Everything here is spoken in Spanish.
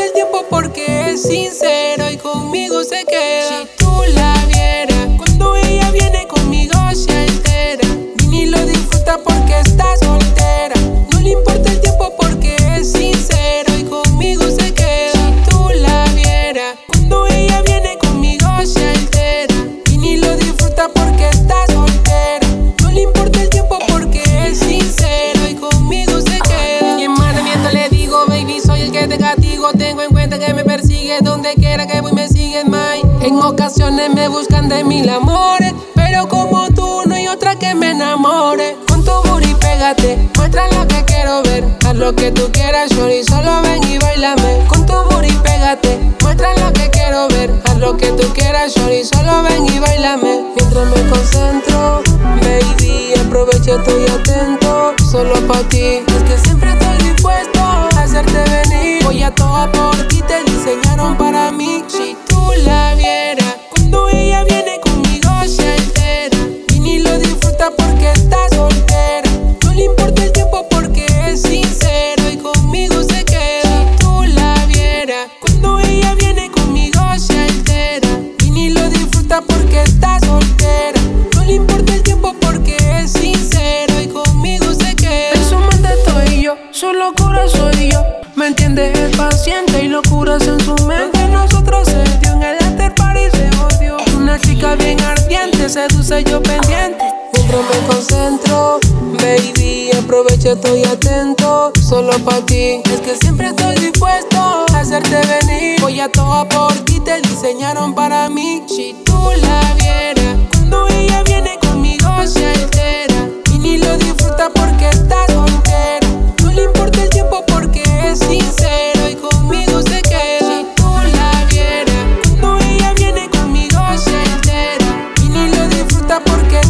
el tiempo porque es sincero. Donde quiera que voy, me siguen, my. En ocasiones me buscan de mil amores, pero como tú no hay otra que me enamore. Con tu booty pégate, muestra lo que quiero ver. Haz lo que tú quieras, shorty, solo ven y bailame. Con tu booty pégate, muestra lo que quiero ver. Haz lo que tú quieras, shorty, solo ven y bailame. Mientras me concentro, baby, aprovecha, estoy atento. Solo pa' ti, soy yo. ¿Me entiendes? Es paciente y locuras en su mente. Nosotros se en el after party se jodió. Una chica bien ardiente, seduce yo pendiente. Mientras me concentro, baby, aprovecha, estoy atento. Solo pa' ti, es que siempre estoy dispuesto a hacerte venir. Voy a todo por ti, te diseñaron para mí. Si porque